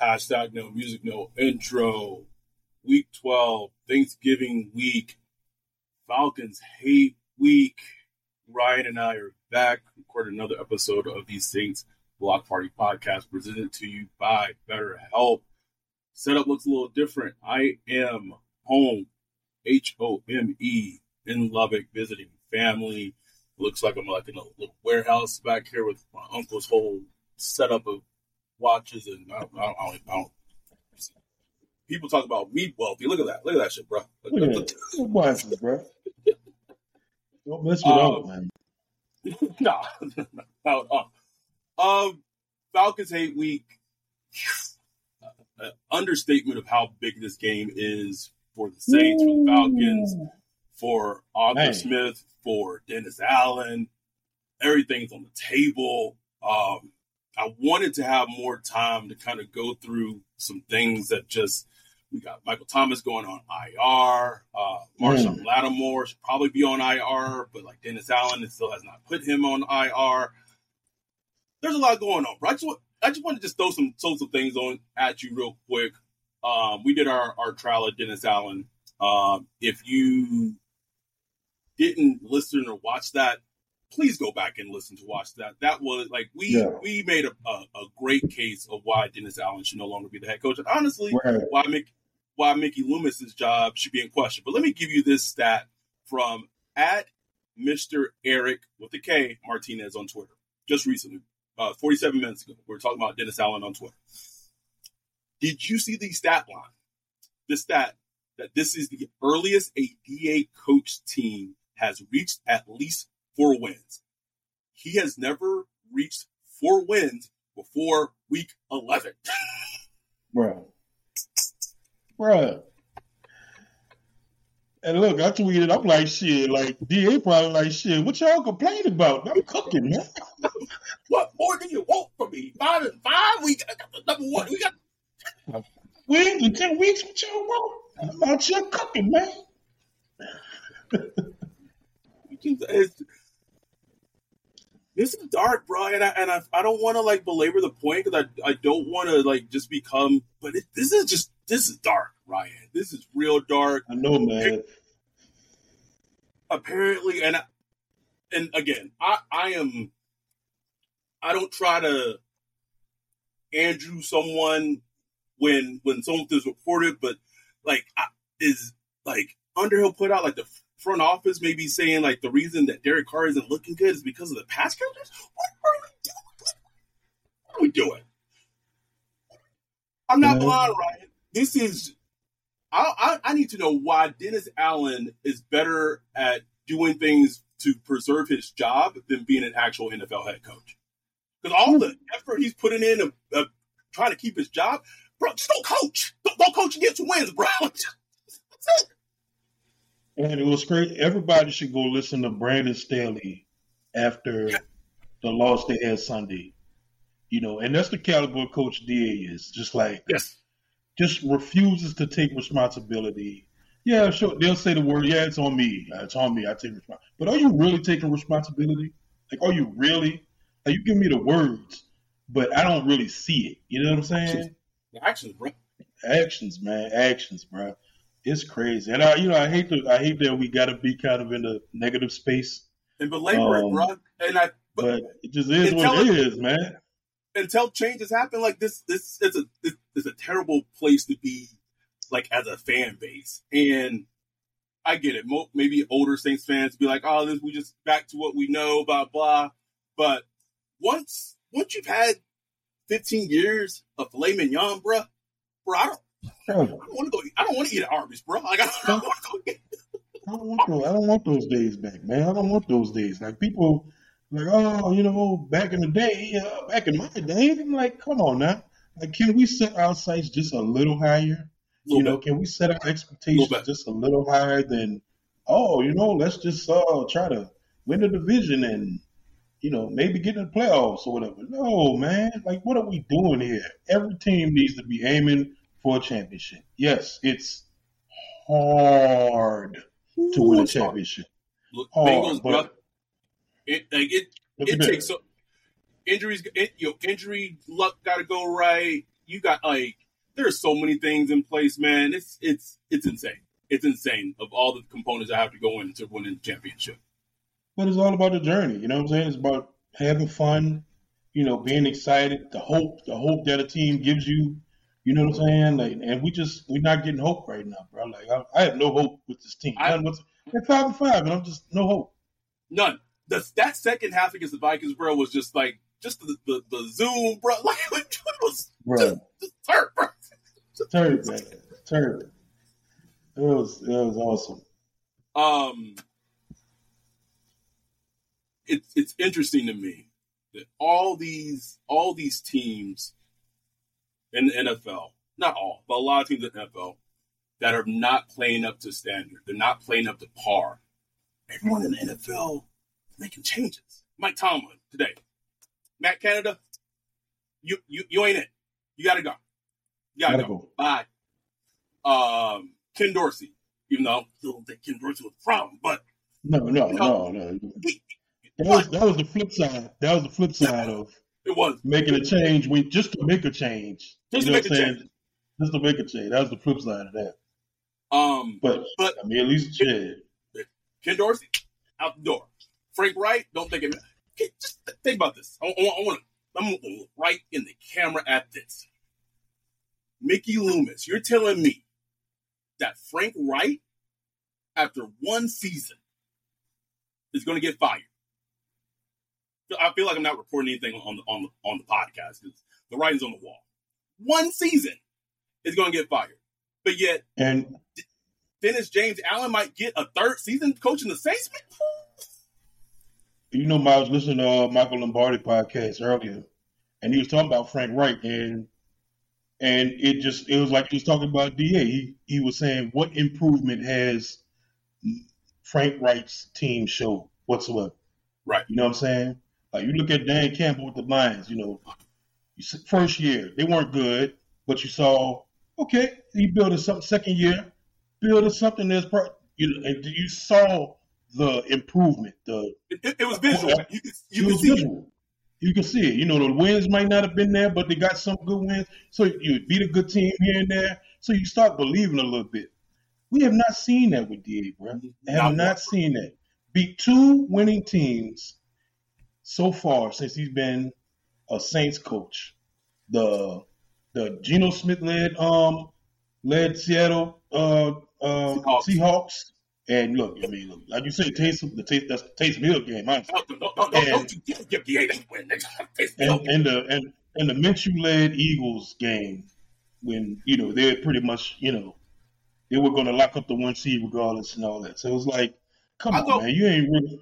Hashtag no music, no intro. Week 12, Thanksgiving week, Falcons hate week. Ryan and I are back, recording another episode of the Saints Block Party podcast presented to you by BetterHelp. Setup looks a little different. I am home, H O M E, in Lubbock, visiting family. Looks like I'm like in a little warehouse back here with my uncle's whole setup of watches and I don't, I don't, I don't, I don't people talk about weed wealthy. Look at that. Look at that shit, bro. Look at that. What watches, bro? Don't mess with Um, um, man. no, no, no. Um, Falcons hate week. Uh, understatement of how big this game is for the Saints, for the Falcons, for Arthur Smith, for Dennis Allen. Everything's on the table. Um, I wanted to have more time to kind of go through some things that just we got Michael Thomas going on IR. Uh, Marshon Lattimore should probably be on IR, but like Dennis Allen, it still has not put him on IR. There's a lot going on, bro. I just want, I just want to just throw some throw some things on at you real quick. Um, we did our our trial of Dennis Allen. Um, if you didn't listen or watch that, please go back and listen to watch that. That was like we Yeah. we made a, a, a great case of why Dennis Allen should no longer be the head coach, and honestly, Right. why Mick, why Mickey Loomis's job should be in question. But let me give you this stat from at Mr. Eric with the K Martinez on Twitter just recently, uh, 47 minutes ago. We were talking about Dennis Allen on Twitter. Did you see the stat line? The stat that this is the earliest a DA coach team has reached at least four wins. He has never reached four wins before week 11. Bro. Bro. And look, I tweeted, I'm like, shit, like, DA probably like, shit, what y'all complaining about? I'm cooking, man. what more do you want from me? Five and five? We got the number one. We got Wins in 10 weeks, what y'all want? I'm out here cooking, man. This is dark, bro, and I and I, I don't want to like belabor the point because I I don't want to like just become. But it, this is just this is dark, Ryan. This is real dark. I know, man. Apparently, and I, and again, I I am. I don't try to Andrew someone when when something's reported, but like I, is like Underhill put out like the front office maybe saying like the reason that Derek Carr isn't looking good is because of the pass catchers. What are we doing? What are we doing? I'm not Yeah. blind, Ryan. This is. I, I I need to know why Dennis Allen is better at doing things to preserve his job than being an actual NFL head coach. Because all hmm. the effort he's putting in of, of trying to keep his job, bro, just don't coach. Don't, don't coach and get wins, bro. That's it. And it was great. Everybody should go listen to Brandon Staley after the loss they had Sunday. You know, and that's the caliber coach DA is. Just like Yes. just refuses to take responsibility. Yeah, sure. They'll say the word, yeah, it's on me. It's on me. I take responsibility. But are you really taking responsibility? Like, are you really? Like, you give me the words, but I don't really see it. You know what I'm saying? Actions, bro. Actions, man. Actions, bro. It's crazy. And I, you know, I hate to, I hate that we got to be kind of in the negative space, And belabor it, Um, bro. And I, but it just is what it it- is, man. until changes happen, like this, this is a this is a terrible place to be, like as a fan base. And I get it. Mo- maybe older Saints fans be like, "Oh, this we just back to what we know," blah blah. But once once you've had 15 years of filet mignon, bro, bro, I don't, I don't want to go. I don't want to eat at Arby's, bro. Like I don't, want to go get. I don't want those. I don't want those days back, man. I don't want those days. Like people, like oh, you know, back in the day, uh, back in my day. I'm like, come on now. Like, can we set our sights just a little higher? you know, bit. can we set our expectations just a little higher than, oh, you know, let's just uh try to win the division and you know, maybe get in the playoffs or whatever. No, man. Like, what are we doing here? Every team needs to be aiming for a championship. Yes, it's hard Ooh, to win a championship. Look, hard, Bengals, but it like it it takes so injuries. It, you know, injury luck got to go right. You got like there's so many things in place, man. It's it's it's insane. It's insane of all the components that have to go into winning the championship. But it's all about the journey. You know what I'm saying? It's about having fun. You know, being excited. The hope, the hope that a team gives you. You know what I'm saying? Like, and we just we're not getting hope right now, bro. Like, I, I have no hope with this team. I, they're five and five, and I'm just no hope. None. The, that second half against the Vikings, bro, was just like just the the, the zoom, bro. Like it was bro. just, just turd, bro. Turd, man. Turd. It was it was awesome. Um, it's it's interesting to me that all these all these teams in the NFL, not all, but a lot of teams in the NFL that are not playing up to standard. They're not playing up to par. Everyone in the NFL is making changes. Mike Tomlin today. Matt Canada, you you you ain't it. You gotta go. You gotta, gotta go. go. Bye. Um, Ken Dorsey, even though I don't think Ken Dorsey was a problem, but no, no, you know, no, no. That was that was the flip side. That was the flip side of it was making a change. We just to make a change. Just you know to make a change. Just to make a change. That was the flip side of that. Um, but but I mean, at least Ken, Ken Dorsey out the door. Frank Reich, don't think of it. Just think about this. I, I, I want to. I'm going to look right in the camera at this. Mickey Loomis, you're telling me that Frank Reich, after one season, is going to get fired? I feel like I'm not reporting anything on the on the on the podcast because the writing's on the wall. One season is going to get fired, but yet and Dennis James Allen might get a third season coaching the Saints. You know, I was listening to uh, Michael Lombardi podcast earlier, and he was talking about Frank Reich, and and it just it was like he was talking about Da. He he was saying what improvement has Frank Reich's team showed whatsoever. Right. You know what I'm saying? Like you look at Dan Campbell with the Lions, you know, first year they weren't good, but you saw okay, he built a something. Second year, built something that's pro- you know, and you saw the improvement. The it, it was visual. Oh, you, you can see visual. It. You can see it. You know, the wins might not have been there, but they got some good wins. So you beat a good team here and there. So you start believing a little bit. We have not seen that with Da, bro. I have not, not seen that. Beat two winning teams so far since he's been a Saints coach. The the Geno Smith led um led Seattle uh, uh Seahawks. Seahawks. And look, I mean, look, like you say, Taysom, the taste that's the Taysom Hill game, honestly. and, and, and the and and the Minshew led Eagles game when you know they're pretty much you know they were going to lock up the one seed regardless and all that. So it was like, come I on, go, man, you ain't really.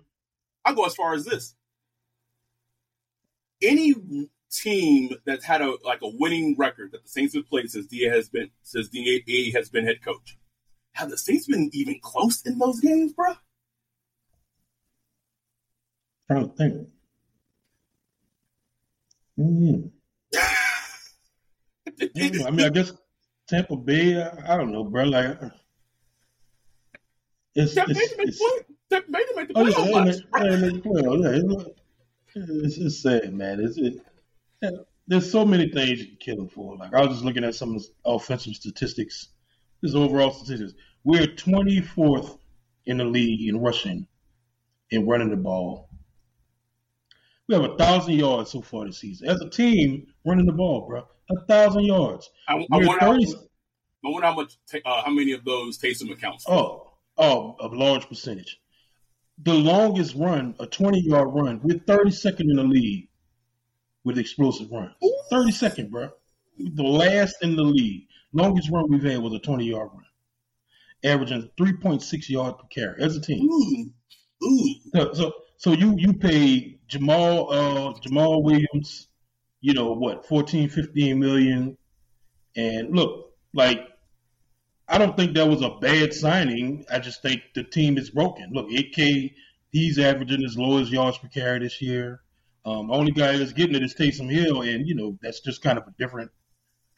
I go as far as this: any team that's had a like a winning record that the Saints have played since Da has been since Da has been head coach. Have the Saints been even close in those games, bro? I don't think. Mm. I mean, I guess Tampa Bay. I, I don't know, bro. Like, it's Tampa it's, Bay made the playoffs. Oh, yeah, they made, Yeah, it's, it's sad, man. It's it, there's so many things you can kill him for. Like I was just looking at some offensive statistics, his overall statistics. We're 24th in the league in rushing and running the ball. We have a thousand yards so far this season as a team running the ball, bro. A thousand yards. I, I We're wonder, how, 30 I wonder how much, uh, how many of those Taysom accounts. for. Oh, oh, a large percentage. The longest run, a 20 yard run, we're 32nd in the lead with explosive runs. 32nd, bro. The last in the lead. Longest run we've had was a 20 yard run, averaging 3.6 yards per carry as a team. Ooh, ooh. So, so, so you you pay Jamaal uh, Jamaal Williams, you know what, 14, 15 million, and look, like I don't think that was a bad signing. I just think the team is broken. Look, AK, he's averaging as low as yards per carry this year. Um, only guy that's getting it is Taysom Hill, and you know that's just kind of a different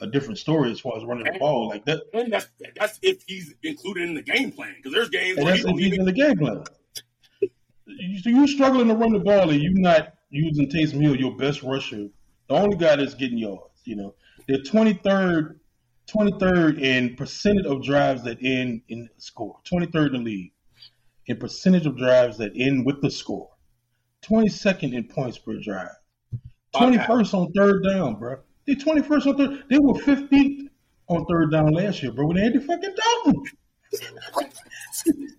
a different story as far as running the ball like that. And that's that's if he's included in the game plan because there's games And where that's if he's even. in the game plan. You- So you're struggling to run the ball and you're not using Taysom Hill, your best rusher, the only guy that's getting yards. You know, they're 23rd, 23rd in percentage of drives that end in score. 23rd in the league in percentage of drives that end with the score. 22nd in points per drive. 21st on third down, bro. They 21st on third. They were 15th on third down last year, bro. With Andy fucking Dalton.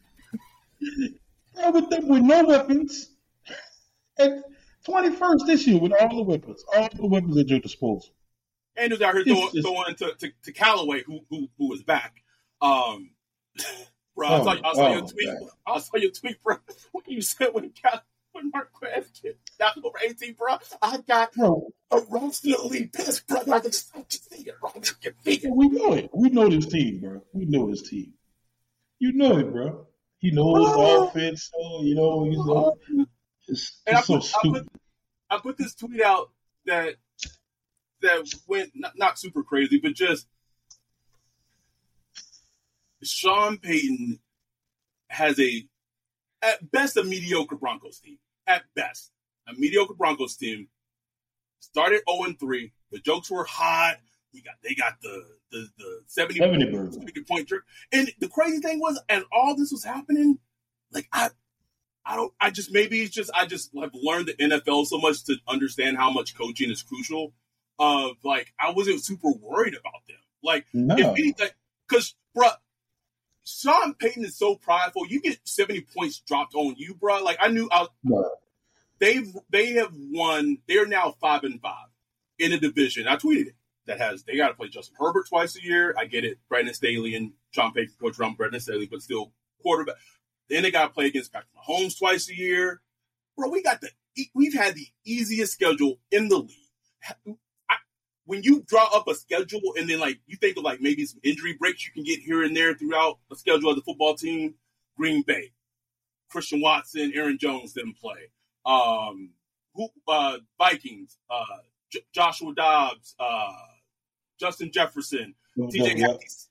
Bro, with, them, with no weapons. And 21st this year with all the weapons, all the weapons at your disposal. And who's out here It's throwing, just- throwing to, to, to Callaway, who who who was back. Um, bro, I Oh, saw, I saw your oh, tweet. God. I saw your tweet, bro. When you said when Cal, when Marquez kid down over 18, bro, I got Bro, a roast in the bro. I can just see it, bro. I can we know it. We know this team, bro. We know this team. You know it, bro. He knows the offense, so you know, you know it's, And I it's so put, I put I put this tweet out that that went not, not super crazy, but just Sean Payton has a at best a mediocre Broncos team. At best, a mediocre Broncos team. Started 0 3. The jokes were hot. We got they got the the, the 70, 70 burger. 70 point trip. And the crazy thing was, as all this was happening, like I I don't. I just maybe it's just I just have learned the NFL so much to understand how much coaching is crucial. Of like I wasn't super worried about them. Like No. if anything, because bruh, Sean Payton is so prideful. You get seventy points dropped on you, bruh. Like I knew I, No. they've they have won. They are now five and five in a division. I tweeted it that has they got to play Justin Herbert twice a year. I get it, Brandon Staley and Sean Payton coach around Brandon Staley, but still quarterback. Then they got to play against Patrick Mahomes twice a year. Bro, we got the we've had the easiest schedule in the league. When you draw up a schedule and then like you think of like maybe some injury breaks you can get here and there throughout the schedule of the football team, Green Bay, Christian Watson, Aaron Jones didn't play. Um, who, uh, Vikings, uh, J- Joshua Dobbs, uh, Justin Jefferson, TJ Hacky,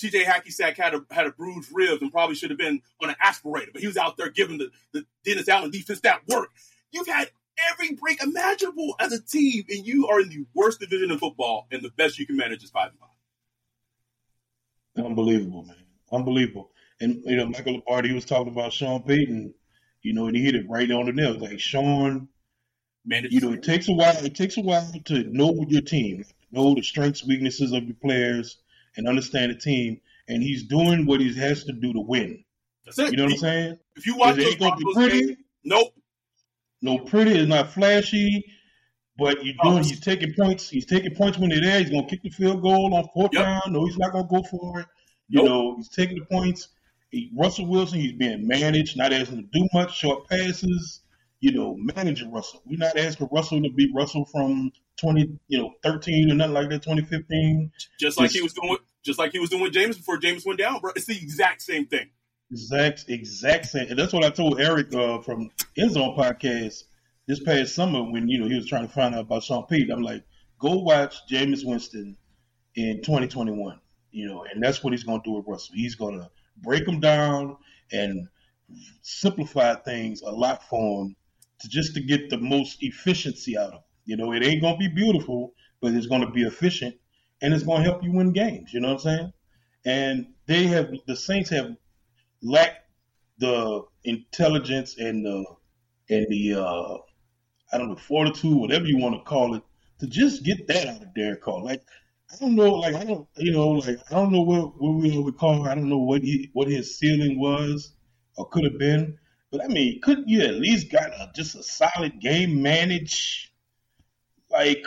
TJ Hacky Sack had a had a bruised ribs and probably should have been on an aspirator, but he was out there giving the, the Dennis Allen defense that work. You've had every break imaginable as a team, and you are in the worst division in football, and the best you can manage is five and five. Unbelievable, man. Unbelievable. And you know, Michael Lombardi was talking about Sean Payton, you know, and he hit it right on the nail. Like Sean, Manage you know, it takes a while. It takes a while to know your team, know the strengths, weaknesses of your players, and understand the team. And he's doing what he has to do to win. That's it. You know what I'm saying? If you watch It those Broncos pretty. games, nope. No pretty, it's not flashy, but you're Oh. doing. He's taking points. He's taking points when they're there. He's gonna kick the field goal on fourth Yep. down. No, he's not gonna go for it. You Nope. know, he's taking the points. He, Russell Wilson, he's being managed, not asking to do much, short passes. You know, managing Russell. We're not asking Russell to be Russell from twenty, you know, thirteen or nothing like that, twenty fifteen. Just like Just- he was doing, just like he was doing with Jameis before Jameis went down, bro. It's the exact same thing. Exact, exact same. And that's what I told Eric uh, from End Zone podcast this past summer when you know he was trying to find out about Sean Pete. I'm like, go watch Jameis Winston in 2021. You know, and that's what he's going to do with Russell. He's going to break him down and simplify things a lot for him to just to get the most efficiency out of. You know, it ain't going to be beautiful, but it's going to be efficient and it's going to help you win games. You know what I'm saying? And they have the Saints have lacked the intelligence and the and the uh, I don't know, fortitude, whatever you want to call it, to just get that out of Derek Carr. Like, I don't know, like I don't, you know, like I don't know what what we would call. I don't know what he what his ceiling was or could have been. But I mean, couldn't you at least got a, just a solid game manage? Like,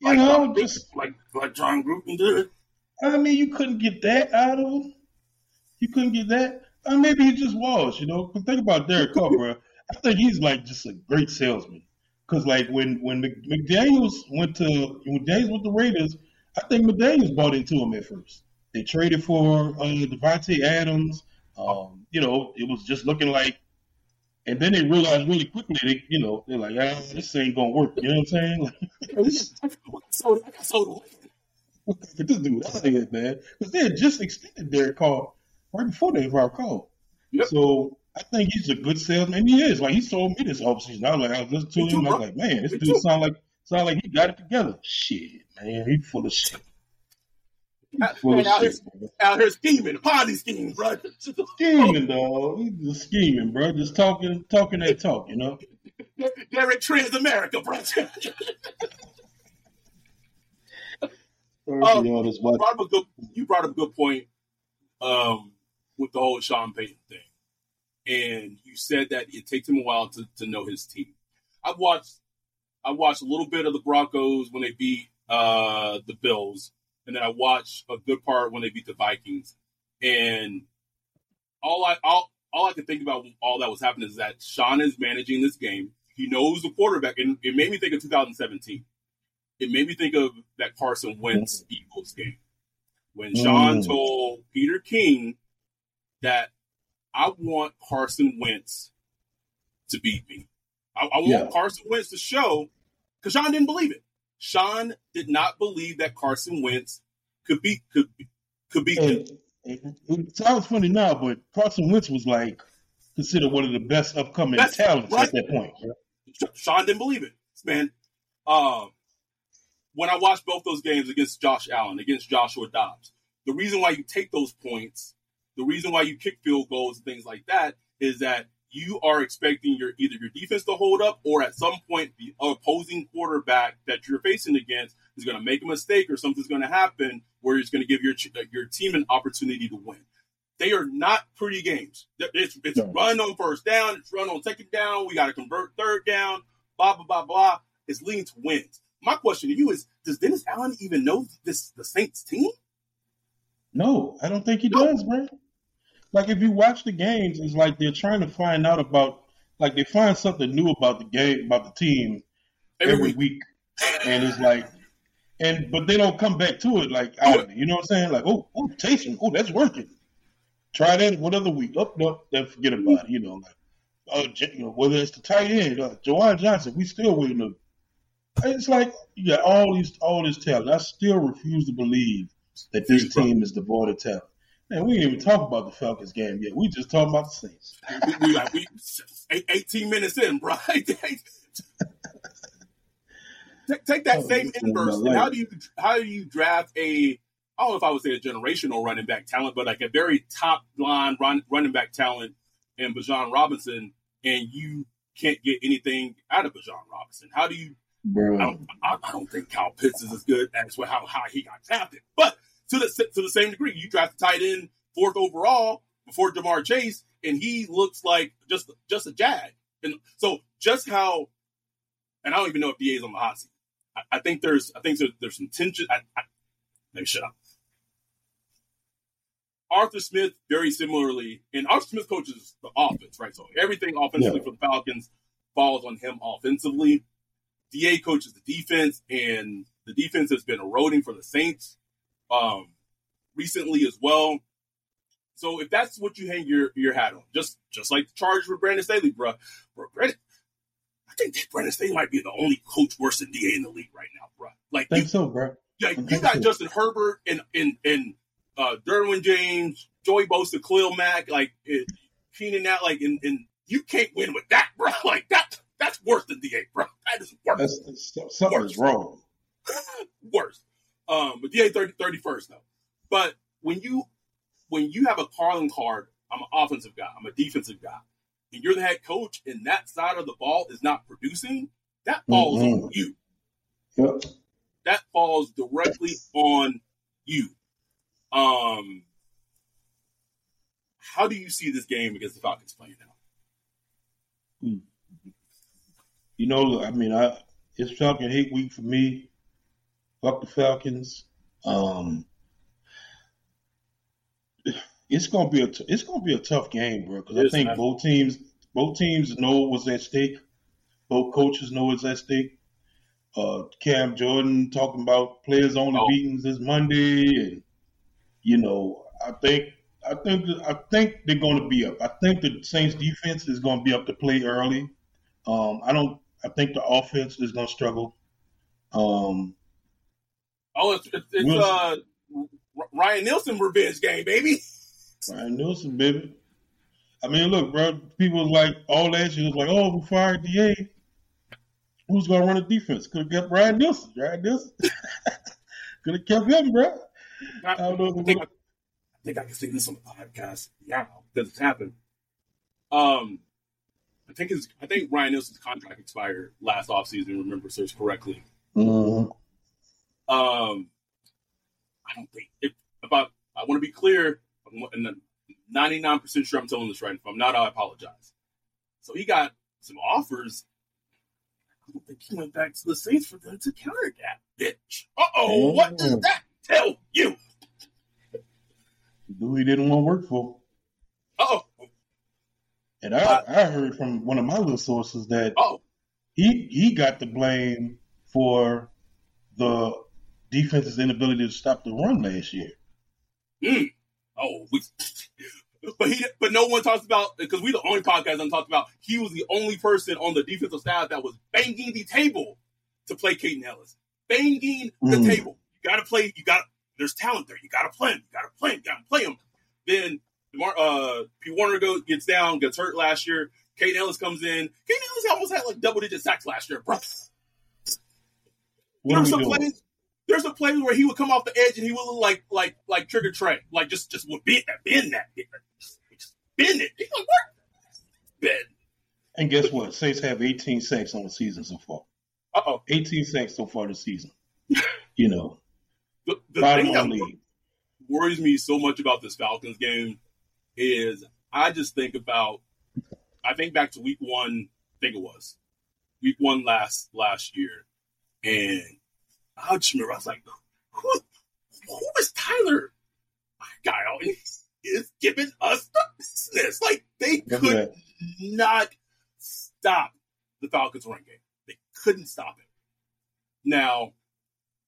you like, know, like, just like like Jon Gruden did. I mean, you couldn't get that out of him. You couldn't get that. Uh, maybe he just was, you know. Think about Derek Carr, bro. I think he's like just a great salesman. Cause like when when McDaniels went to when McDaniels went to Raiders, I think McDaniels bought into him at first. They traded for uh, Davante Adams. Um, you know, it was just looking like, and then they realized really quickly, they, you know, they're like, ah, this ain't gonna work. You know what I'm saying? Like, so, so this dude out here, man. Because they had just extended Derek Carr right before they were called. Yep. So I think he's a good salesman. He is. Like he sold me this offseason. I was like, I was listening to him. I was like, man, this Me dude sound like sound like he got it together. Shit, man, he full of shit. Out, full of out, here, shit, man. out here scheming, party scheming, bro. Scheming, dog. He's just scheming, bro. Just talking, talking that talk, you know. Derek Trans America, bro. Um, you brought up a good, you brought up a good point um, with the whole Sean Payton thing, and you said that it takes him a while to, to know his team. I've watched I watched a little bit of the Broncos when they beat uh, the Bills, and then I watched a good part when they beat the Vikings. And all I all all I could think about all that was happening is that Sean is managing this game. He knows the quarterback, and it made me think of 2017. It made me think of that Carson Wentz Eagles game when Sean Mm. told Peter King that I want Carson Wentz to beat me. I, I want Yeah. Carson Wentz to show because Sean didn't believe it. Sean did not believe that Carson Wentz could beat could could beat him. And, and it sounds funny now, but Carson Wentz was like considered one of the best upcoming talents right. at that point. Sean didn't believe it, man. Um, when I watched both those games against Josh Allen, against Joshua Dobbs, the reason why you take those points, the reason why you kick field goals and things like that, is that you are expecting your either your defense to hold up or at some point the opposing quarterback that you're facing against is going to make a mistake or something's going to happen where it's going to give your your team an opportunity to win. They are not pretty games. It's, it's No. run on first down, it's run on second down. We got to convert third down. Blah blah blah blah. It's leading to wins. My question to you is: Does Dennis Allen even know this the Saints team? No, I don't think he No. does, man. Like if you watch the games, it's like they're trying to find out about like they find something new about the game, about the team Every every, week. week. And it's like and but they don't come back to it like out. You know what I'm saying? Like, oh, oh, Taysom, oh, that's working. Try that one other week. Oh, no, then forget about it. You know, like J- you know, whether it's the tight end, uh, Juwan Johnson, we still waiting to. It's like you got all these all this talent. I still refuse to believe that this team is devoid of talent. Man, we didn't even talk about the Falcons game yet. We just talking about the Saints. we, we, like, we eight- 18 minutes in, bro. take, take that Oh, same inverse. And how do you how do you draft a I don't know if I would say a generational running back talent, but like a very top line run, running back talent in Bijan Robinson, and you can't get anything out of Bijan Robinson. How do you Bro. I don't, I, I don't think Kyle Pitts is as good as what- how high he got tapped, drafted. But to the to the same degree, you draft tight end fourth overall before Ja'Marr Chase, and he looks like just just a jag. And so just how, and I don't even know if DA is on the hot seat. I, I think there's I think there's, there's some tension. I, I, let me shut up. Arthur Smith, very similarly, and Arthur Smith coaches the offense, right? So everything offensively Yeah. for the Falcons falls on him offensively. Da coaches the defense, and the defense has been eroding for the Saints um, recently as well. So if that's what you hang your, your hat on, just just like the charge for Brandon Staley, bro, bro Brandon, I think Brandon Staley might be the only coach worse than Da in the league right now, bro. Like you, so, bro. like you got so. Justin Herbert and and and uh, Derwin James, Joey Bosa, Khalil Mack, like it, Keenan out, like and, and you can't win with that, bro. Like that that's worse than Da, bro. That is worse That's, that's something's wrong. worse. Um, but DA 30, 31st though. But when you when you have a calling card, I'm an offensive guy, I'm a defensive guy, and you're the head coach, and that side of the ball is not producing, that falls Mhm. on you. Yep. That falls directly on you. Um, how do you see this game against the Falcons playing out? You know, I mean, I it's Falcon hate week for me. Fuck the Falcons. Um, it's gonna be a t- it's gonna be a tough game, bro. Because I think man. both teams both teams know what's at stake. Both coaches know what's at stake. Uh, Cam Jordan talking about players only Oh. meetings this Monday, and you know, I think I think I think they're going to be up. I think the Saints defense is going to be up to play early. Um, I don't. I think the offense is going to struggle. Um, Oh, it's it's, it's uh Ryan Nielsen revenge game, baby. Ryan Nielsen, baby. I mean, look, bro. People was like all last year was like, "Oh, we fired Da. Who's going to run the defense? Could have kept Ryan Nielsen. Ryan Nielsen could have kept him, bro. I, don't know I think I, I think I can say this on the podcast. Yeah, because it's happened. Um, I think his I think Ryan Nielsen's contract expired last offseason, Remember search correctly. Mhm. Um, I don't think if if I I want to be clear, nine percent sure I'm telling this right. If I'm not, I apologize. So he got some offers. I don't think he went back to the Saints for them to counter that bitch. Uh oh, what does Mm. that tell you? Who he didn't want to work for. Oh, And I, I heard from one of my little sources that oh, he he got the blame for the defense's inability to stop the run last year. mm. oh. We, but he, but no one talks about because we the only podcast that talked about. He was the only person on the defensive staff that was banging the table to play Kaden Elliss, banging the Mm. table. You got to play. You got. There's talent there. You got to play him. You got to play him. You got to play him. Then uh, P. Werner goes gets down, gets hurt last year. Kaden Elliss comes in. Kaden Elliss almost had like double digit sacks last year, bro. What are There's we some doing? plays. There's a play where he would come off the edge and he would look like like like Trigger Trey, like just just would bend that, bend that, just, just bend it. He's like, what? Bend. And guess what? Saints have 18 sacks on the season so far. Uh oh. 18 sacks so far this season. You know, The, the bottom thing that league. worries me so much about this Falcons game is I just think about I think back to week one, I think it was week one last last year, and I remember I was like, who, who is Tyler? My guy always is giving us the business. Like they could not stop the Falcons run game. They couldn't stop it. Now,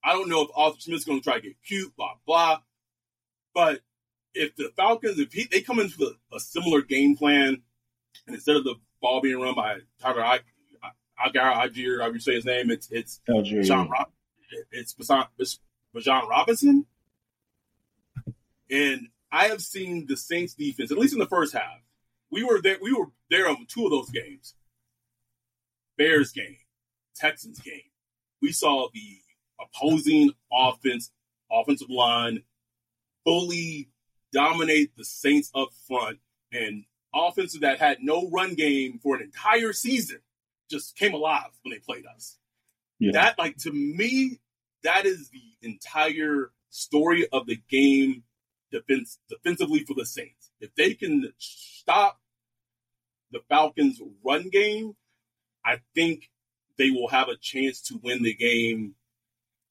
I don't know if Arthur Smith's going to try to get cute, blah blah. But if the Falcons, if he, they come into a, a similar game plan, and instead of the ball being run by Tyler I, I, Agar, Agier, however you say his name, it's it's Algeria. John Rob, it's Basan, Bijan Robinson, and I have seen the Saints defense, at least in the first half. We were there. We were there on two of those games. Bears game, Texans game. We saw the opposing offense, offensive line, fully dominate the Saints up front, and offensive that had no run game for an entire season just came alive when they played us Yeah. that like to me that is the entire story of the game defense defensively for the Saints. If they can stop the Falcons run game, I think they will have a chance to win the game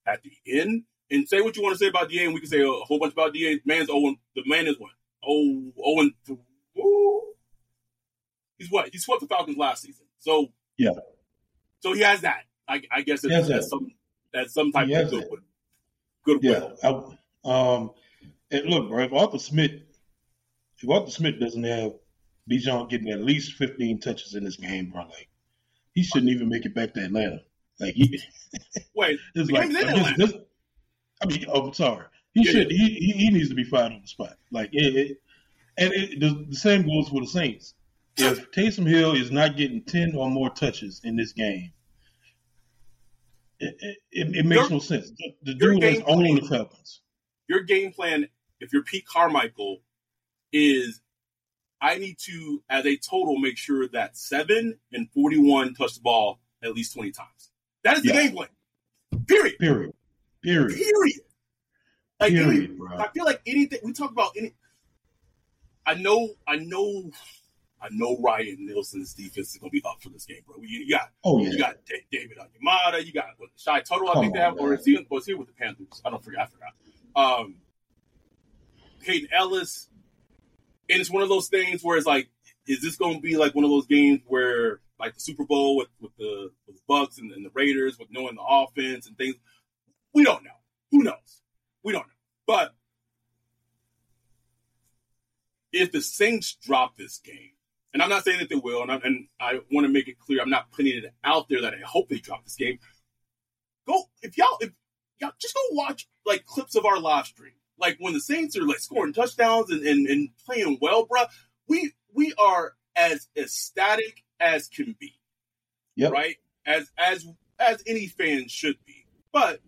at the end. And say what you want to say about DA, and we can say a whole bunch about DA. Man's oh, the man is what? Oh, oh, th- ooh. he's what? He swept the Falcons last season. So Yeah. so he has that. I, I guess has that's that. some that's some type He of goodwill. Goodwill. Yeah. I, um, and look, bro, if Arthur Smith, if Arthur Smith doesn't have Bijan getting at least 15 touches in this game, bro, like he shouldn't even make it back to Atlanta. Like he, Wait, it's like this- this- I mean, oh, I'm sorry. He Yeah, should. He, he he needs to be fired on the spot. Like it, it and it, the, the same goes for the Saints. If Taysom Hill is not getting 10 or more touches in this game, it, it, it, makes Your- no sense. The, the dude is owning the Falcons. Your game plan, if you're Pete Carmichael, is I need to, as a total, make sure that seven and forty-one touch the ball at least 20 times. That is the Yeah. game plan. Period. Period. Period. Period. Like any- Period, bro. I feel like anything we talk about any I know I know I know Ryan Nielsen's defense is gonna be up for this game, bro. You, got Oh yeah, you got Da- David Onyemata, you got what, Shy Tuttle, I Come think they have, or is he was he with the Panthers? I don't forget, I forgot. Um Hayden Ellis. And it's one of those things where it's like, is this gonna be like one of those games where like the Super Bowl with, with the with the Bucks and, and the Raiders with knowing the offense and things? We don't know. Who knows? We don't know. But if the Saints drop this game, and I'm not saying that they will, and I, and I want to make it clear, I'm not putting it out there that I hope they drop this game. Go if y'all if y'all just go watch like clips of our live stream, like when the Saints are like scoring touchdowns and and, and playing well, bruh. We we are as ecstatic as can be, Yep. right? As as as any fan should be, but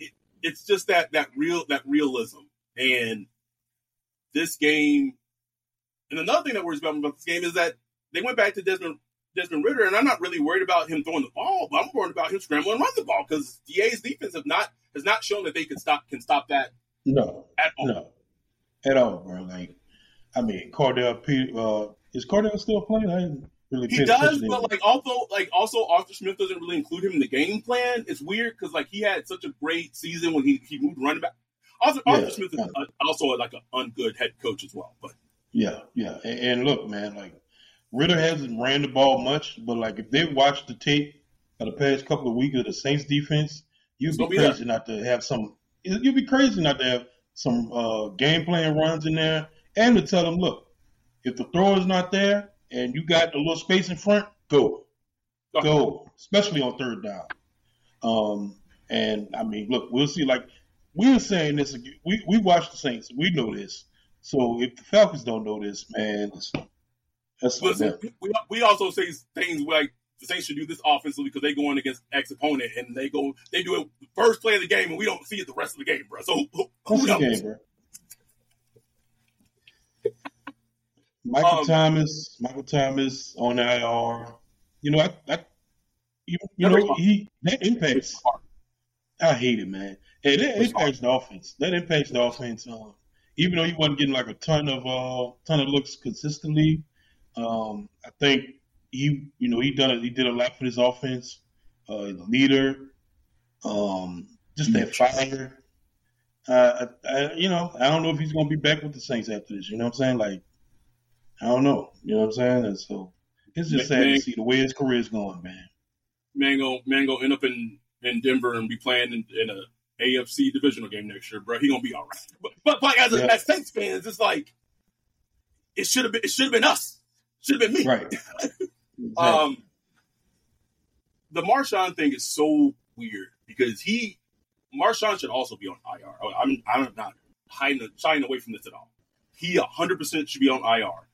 it, it's just that that real that realism and this game. And another thing that worries about me about this game is that they went back to Desmond Desmond Ridder, and I'm not really worried about him throwing the ball, but I'm worried about him scrambling and run the ball because DA's defense have not has not shown that they can stop can stop that No. at all. No. At all, bro. Like, I mean, Cordell. P- Uh, is Cordell still playing? I didn't really. He does, but him. like also like also Arthur Smith doesn't really include him in the game plan. It's weird because like he had such a great season when he he moved running back. Arthur, Yeah, Arthur Smith is yeah. also like an ungood head coach as well. But Yeah, yeah. And, and look, man, like Ridder hasn't ran the ball much, but like if they watched the tape of the past couple of weeks of the Saints defense, you'd be crazy not to have some. You'd be crazy not to have some uh, game plan runs in there, and to tell them, look, if the throw is not there and you got a little space in front, go, go, especially on third down. Um, and I mean, look, we'll see. Like we were saying this, we we watched the Saints, we know this. So if the Falcons don't know this, man, listen, that's listen, we, we also say things like the Saints should do this offensively because they going against X opponent and they go they do it first play of the game and we don't see it the rest of the game, bro. So who, who, What's who the knows? game, bro? Michael Um, Thomas, Michael Thomas on IR. You know, I, I you, you know, he that impacts. I hate it, man. And that impacts the offense. That impacts the offense. Uh, even though he wasn't getting like a ton of uh, ton of looks consistently, um, I think he, you know, he done it. He did a lot for this offense. Uh, the leader, um, just that fire. Uh, I, I, you know, I don't know if he's going to be back with the Saints after this. You know what I'm saying? Like, I don't know. You know what I'm saying? And so it's just sad Man- to see the way his career's going, man. Mango Mango end up in, in Denver and be playing in, in a AFC divisional game next year, bro. He gonna be all right. But but, but as, a, Yeah. as Saints fans, it's like it should have been it should have been us. Should have been me. Right. Um, the Marshon thing is so weird because he Marshon should also be on IR. I'm I'm not hiding shying away from this at all. He 100 percent should be on IR.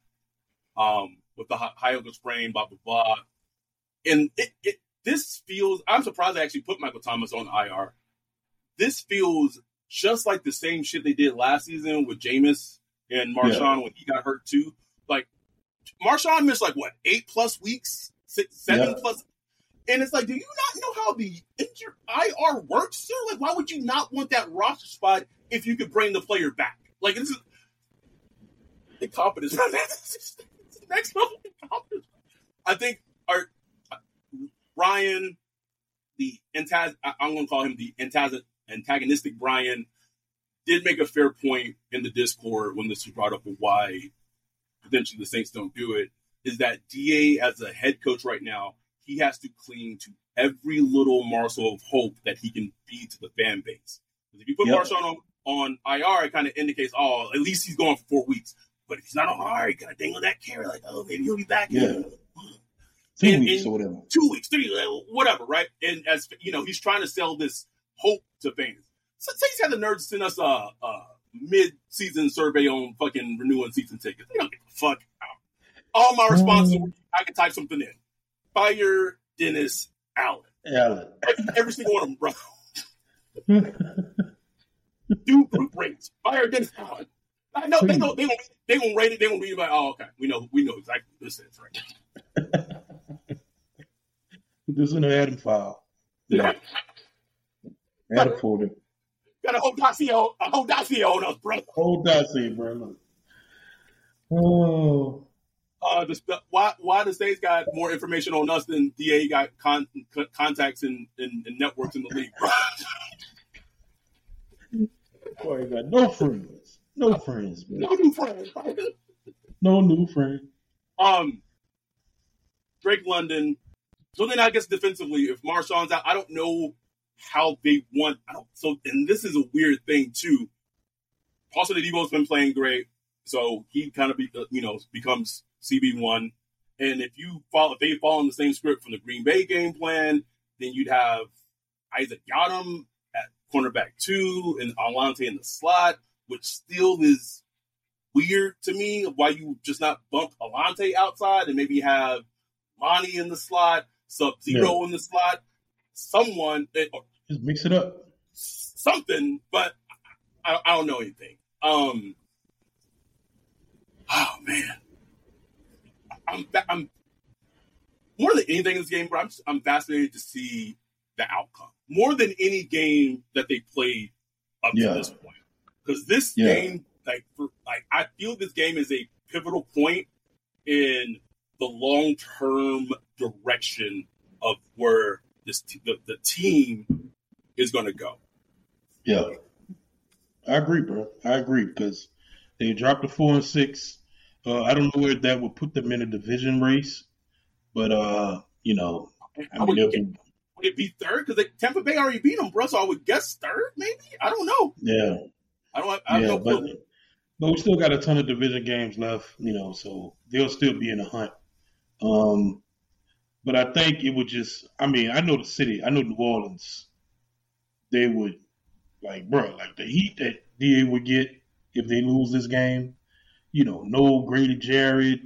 Um, with the high high ankle sprain, blah blah blah, and it, it this feels. I'm surprised I actually put Michael Thomas on IR. This feels just like the same shit they did last season with Jameis and Marshon when he got hurt too. Like Marshon missed like what eight plus weeks, six, seven Yeah. plus, and it's like, do you not know how the injured IR works, sir? Like, why would you not want that roster spot if you could bring the player back? Like, this is incompetence. Next level incompetence. I think our Ryan, the antag- I- I'm going to call him the antag- antagonistic Brian, did make a fair point in the Discord when this was brought up of why potentially the Saints don't do it. Is that Da as a head coach right now, he has to cling to every little morsel of hope that he can be to the fan base. 'Cause If you put Yep. Marshon on, on IR, it kind of indicates, oh, at least he's going for four weeks. But if he's not on IR, you got to dangle that carrot, like, oh, maybe he'll be back Yeah. in Two weeks or whatever. two weeks, three, uh, whatever, right? And as you know, he's trying to sell this hope to fans. So Saints had the nerve to send us a, a mid-season survey on fucking renewing season tickets. They don't give a fuck out. All my responses, were, I can type something in. Fire Dennis Allen. Allen. Every, single one of them, bro. Do group rates. Fire Dennis Allen. I know they know they gonna they gonna rate it. They gonna read it like, oh, okay, we know we know exactly what this is, right? this in the Adam file. Yeah. Adam folder. Got a whole dossier, a whole dossier on us, bro. Whole dossier, bro. Oh. Uh, the, why why the states got more information on us than DA got con, contacts and, and networks in the league, bro? Boy, got no friends, no friends, man. no new friends, no new friends. Um, Drake London. So then, I guess defensively, if Marshon's out, I don't know how they want. I don't. So, and this is a weird thing too. Paulson Adebo's been playing great, so he kind of be, uh, you know becomes CB one. And if you follow, if they follow the same script from the Green Bay game plan, then you'd have Isaac Yiadom at cornerback two and Alontae in the slot, which still is weird to me. Why you just not bump Alontae outside and maybe have Lonnie in the slot, Sub Zero yeah. in the slot, someone that, just mix it up, something. But I, I don't know anything. Um, oh man, I'm I'm more than anything in this game, but I'm I'm fascinated to see the outcome more than any game that they played up yeah. to this point. Because this yeah. game, like, for, like I feel this game is a pivotal point in the long term direction of where this the, the team is going to go. Yeah, I agree, bro. I agree because they dropped the four and six. Uh, I don't know where that would put them in a division race, but uh, you know, I mean, would, it, would it be third? Because Tampa Bay already beat them, bro. So I would guess third, maybe. I don't know. Yeah, I don't. I yeah, but, but we still got a ton of division games left, you know, so they'll still be in the hunt. Um, but I think it would just. I mean, I know the city. I know New Orleans. They would, like, bro, like the heat that Da would get if they lose this game. You know, no Grady Jarrett.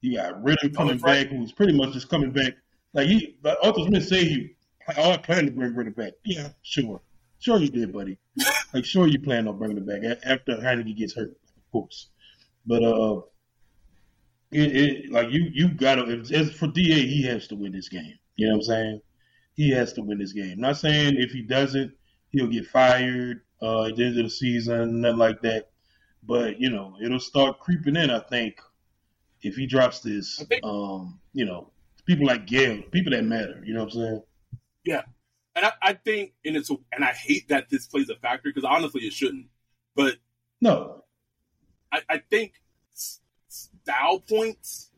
You got Ridder coming back, who's pretty much just coming back. Like he, like Arthur Smith say he, oh, I plan to bring Ridder back. Yeah, sure, sure you did, buddy. like sure you plan on bringing it back after Heinicke gets hurt, of course. But uh, it, it like you you got to as for Da he has to win this game. You know what I'm saying? He has to win this game. Not saying if he doesn't, he'll get fired uh, at the end of the season, nothing like that. But you know, it'll start creeping in. I think if he drops this, um, you know, people like Gail, people that matter. You know what I'm saying? Yeah, and I, I think, and it's, and I hate that this plays a factor because honestly, it shouldn't. But no, I, I think style points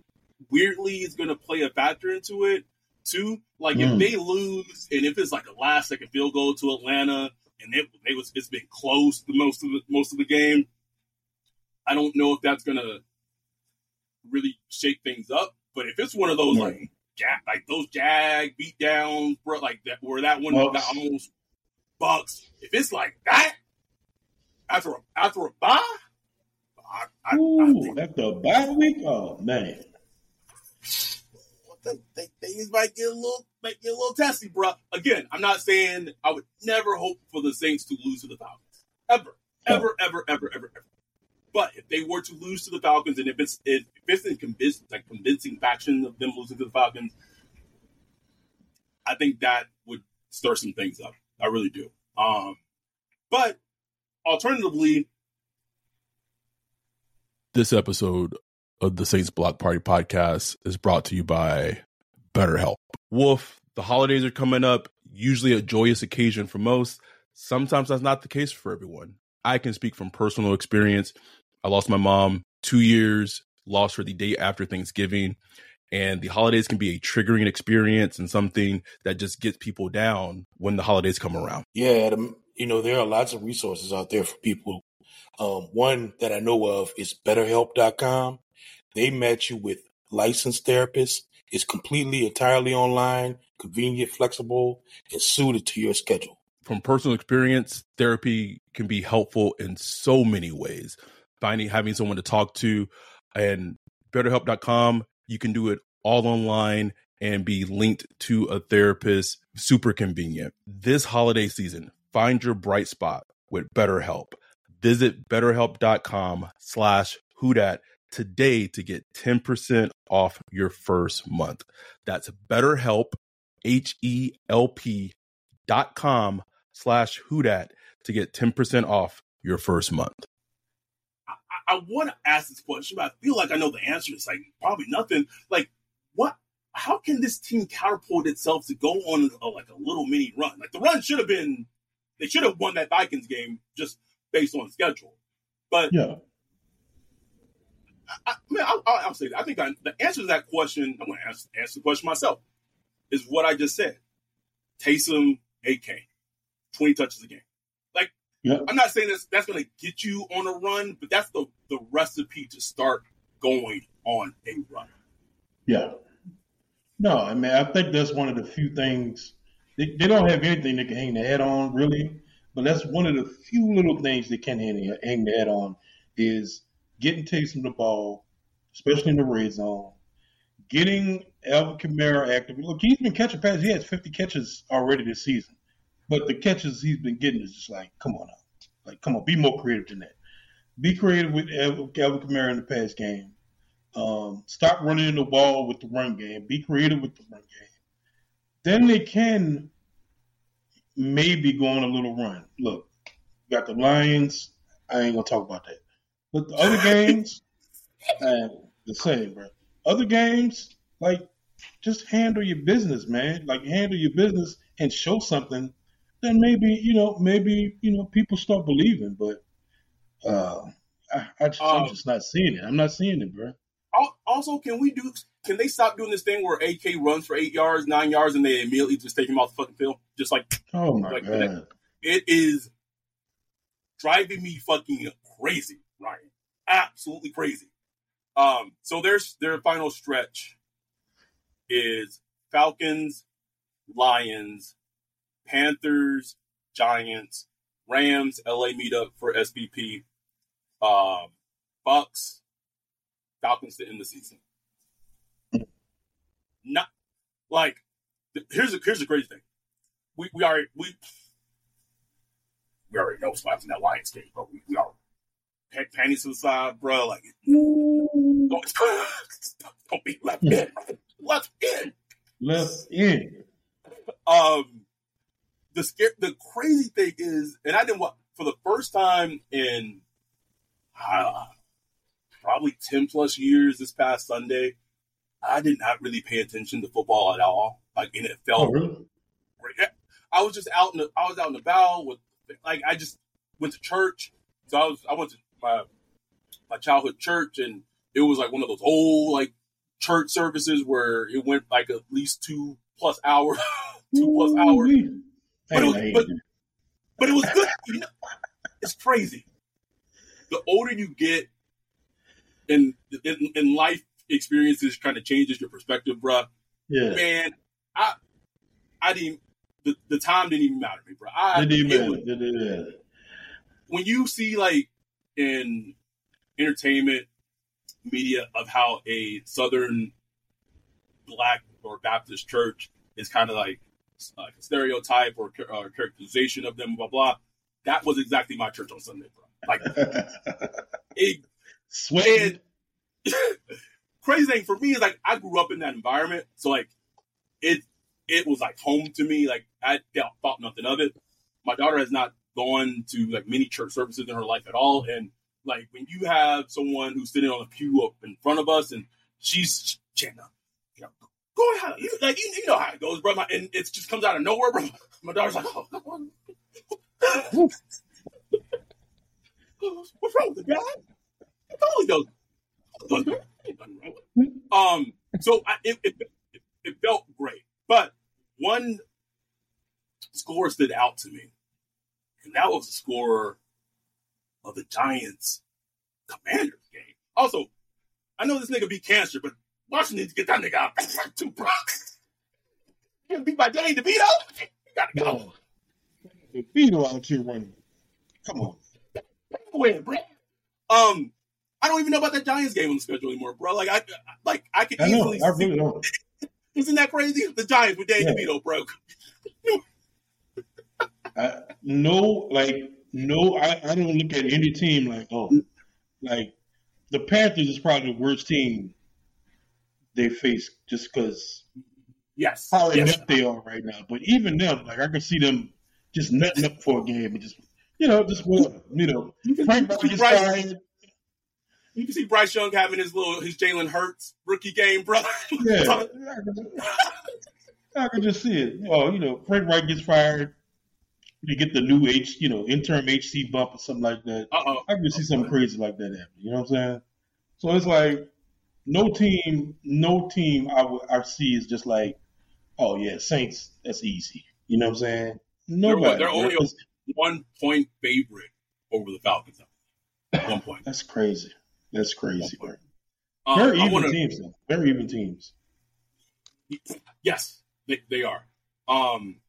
weirdly is going to play a factor into it too. Like mm. if hmm. they lose, and if it's like a last second field goal to Atlanta, and it, it was it's been close the most of the most of the game, I don't know if that's gonna really shake things up. But if it's one of those like like those jag beat downs, bro, like that where that one Bucks. got almost bucks. If it's like that after a, after a bye, I, I, Ooh, I after a bye week, oh man. They, things might get a little might get a little testy, bro. Again, I'm not saying I would never hope for the Saints to lose to the Falcons. Ever. Ever, ever, ever, ever, ever. But if they were to lose to the Falcons, and if it's if it's in convincing like convincing faction of them losing to the Falcons, I think that would stir some things up. I really do. Um, but alternatively, this episode of the Saints Block Party podcast is brought to you by BetterHelp. Wolf, the holidays are coming up. Usually a joyous occasion for most. Sometimes that's not the case for everyone. I can speak from personal experience. I lost my mom two years, lost her the day after Thanksgiving. And the holidays can be a triggering experience and something that just gets people down when the holidays come around. Yeah, Adam, you know, there are lots of resources out there for people. Um, one that I know of is betterhelp.com. They match you with licensed therapists. It's completely, entirely online, convenient, flexible, and suited to your schedule from personal experience, therapy can be helpful in so many ways. Finding having someone to talk to and betterhelp.com, you can do it all online and be linked to a therapist. Super convenient. This holiday season, find your bright spot with BetterHelp. Visit betterhelp.com slash whodat today to get 10% off your first month. That's betterhelp, H E L P dot com slash whodat to get 10% off your first month. I, I want to ask this question, but I feel like I know the answer. It's like probably nothing. Like, what? How can this team catapult itself to go on a, like a little mini run? Like the run should have been, they should have won that Vikings game just based on schedule. But Yeah. I, man, I'll, I'll, I'll say that. I think I, the answer to that question, I'm going to answer, answer the question myself, is what I just said. Taysom, AK, 20 touches a game. Like, Yeah. I'm not saying that's, that's going to get you on a run, but that's the, the recipe to start going on a run. Yeah. No, I mean, I think that's one of the few things. They, they don't have anything they can hang their head on, really. But that's one of the few little things they can hang, their head on is getting Taysom the ball, especially in the red zone, getting Alvin Kamara active. Look, he's been catching passes. He has 50 catches already this season. But the catches he's been getting is just like, come on now. Like, come on, be more creative than that. Be creative with Alvin Kamara in the pass game. Um, stop running the ball with the run game. Be creative with the run game. Then they can maybe go on a little run. Look, got the Lions. I ain't gonna talk about that. But the other games, uh, the same, bro. Other games, like just handle your business, man. Like handle your business and show something. Then maybe you know, maybe you know, people start believing. But uh, I, I just, I'm Um, just not seeing it. I'm not seeing it, bro. Also, can we do, can they stop doing this thing where AK runs for eight yards, nine yards, and they immediately just take him off the fucking field? Just like, Oh my Like, god. it is driving me fucking crazy, Ryan. Absolutely crazy. Um, so there's their final stretch is Falcons, Lions, Panthers, Giants, Rams, LA meetup for SPP, um, Bucks, Falcons to end the season. Not like here's a here's the crazy thing. We we already we we already know what's happening in that Lions game, bro. We, we are pan- panties to the side, bro. Like don't, don't be left in, bro. left in. Left in. Um, the scare, the crazy thing is, and I didn't wa for the first time in uh, probably ten plus years. This past Sunday, I did not really pay attention to football at all. Like, and it Oh felt really? I was just out in the, I was out and about with like I just went to church. So I was I went to my my childhood church and it was like one of those old like church services where it went like at least two plus hours two plus hours. But it was- but- But it was good. You know, it's crazy. The older you get and in, in life experiences kind of changes your perspective, bruh. yeah. Man, I I didn't the, the time didn't even matter to me, bro. I, It didn't matter. It didn't when you see like in entertainment media of how a southern black or Baptist church is kind of like uh, like a stereotype or, or uh, characterization of them, blah blah. That was exactly my church on Sunday, bro. Like it, Sweating. crazy thing for me is like I grew up in that environment, so like it it was like home to me. Like I thought nothing of it. My daughter has not gone to like many church services in her life at all, and like when you have someone who's sitting on a pew up in front of us and she's chanting, you know, go ahead, you, like you, you know how it goes, bro. My, and it just comes out of nowhere, bro. My daughter's like, oh. What's wrong with it, Dad? The Holy Ghost. Ain't nothing wrong with it. Um, so I, it, it, it felt great, but one score stood out to me, and that was the score of the Giants Commanders game. Also, I know this nigga beat cancer, but Washington needs to get that nigga out too, bro. Can't beat by Danny DeVito. You gotta go. The Beetle out here running. Come on. Win, bro. Um, I don't even know about that Giants game on the schedule anymore, bro. Like I, like I could I know. easily. I really don't. Isn't that crazy? The Giants with Danny Yeah. DeVito, bro. I, no, like no. I, I don't look at any team like oh, like the Panthers is probably the worst team they face just because Yes. how yes. inept they are right now. But even them, like I can see them just nutting up for a game and just you know, just whatever. You know, Frank Reich Right. You can see Bryce Young having his little his Jalen Hurts rookie game, brother. Yeah, I can, just see it. Oh, you know, Frank Reich gets fired. You get the new H, you know, interim HC bump or something like that. Uh oh. I can see something crazy like that happen. You know what I'm saying? So it's like no team, no team I see is just like, oh yeah, Saints, that's easy. You know what I'm saying? Nobody. they're only That's- One point favorite over the Falcons. One point. That's crazy. That's crazy, bro. Um, Very I even wanna- teams, though. Very even teams. Yes, they, they are. Um,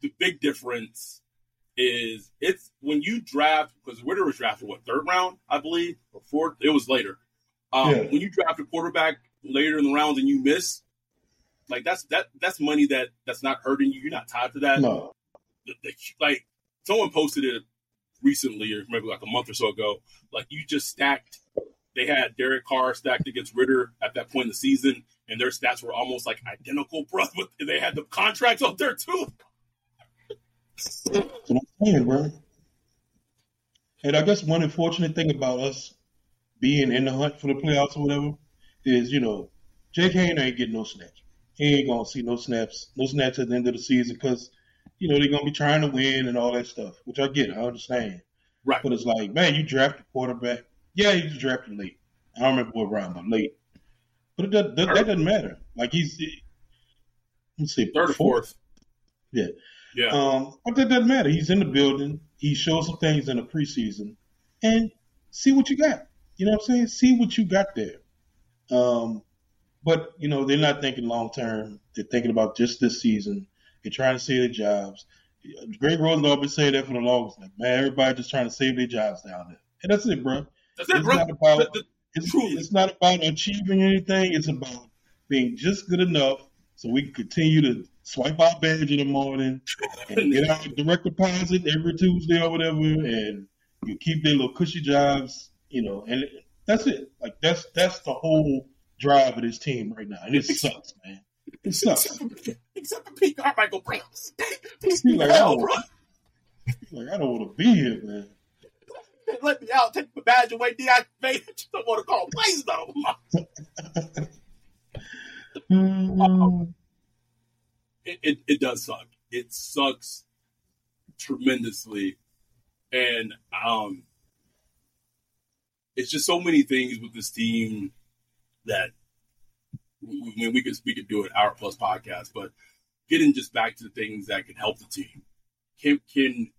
the big difference is it's when you draft because Ridder was drafted what third round, I believe, or fourth. It was later. Um, Yeah. When you draft a quarterback later in the rounds and you miss, like that's that that's money that that's not hurting you. You're not tied to that. No. Like someone posted it recently, or maybe like a month or so ago. Like you just stacked. They had Derek Carr stacked against Ridder at that point in the season, and their stats were almost like identical, bro. They had the contracts up there too. Saying, bro. And I guess one unfortunate thing about us being in the hunt for the playoffs or whatever is, you know, Jake Haener ain't getting no snaps. He ain't gonna see no snaps, no snaps at the end of the season because, you know, they're gonna be trying to win and all that stuff, which I get, I understand. Right. But it's like, man, you drafted quarterback. Yeah, you just drafted late. I don't remember what round, but late. But it does, that, that doesn't matter. Like he's, let's see, Third or fourth. Yeah. Yeah. Um, but that doesn't matter. He's in the building. He showed some things in the preseason, and see what you got. You know what I'm saying? See what you got there. Um, but you know they're not thinking long term. They're thinking about just this season. They're trying to save their jobs. Gregg Rosenthal been saying that for the longest. Like, man, everybody just trying to save their jobs down there, and that's it, bro. That's it, It's bro. not about The- the- it's, it's not about achieving anything. It's about being just good enough so we can continue to swipe our badge in the morning and get our direct deposit every Tuesday or whatever, and you keep their little cushy jobs, you know, and that's it. Like that's that's the whole drive of this team right now, and it sucks, man. It sucks. Except for Pete Carmichael Brown. He's like, I Hell, bro. like, I don't want to be here, man. Let me out. Take my badge away. Deactivate. it. Don't want to call plays though. Mm, it, it, it does suck. It sucks tremendously. And um it's just so many things with this team that we, we, we could we could do an hour plus podcast, but getting just back to the things that can help the team. Can can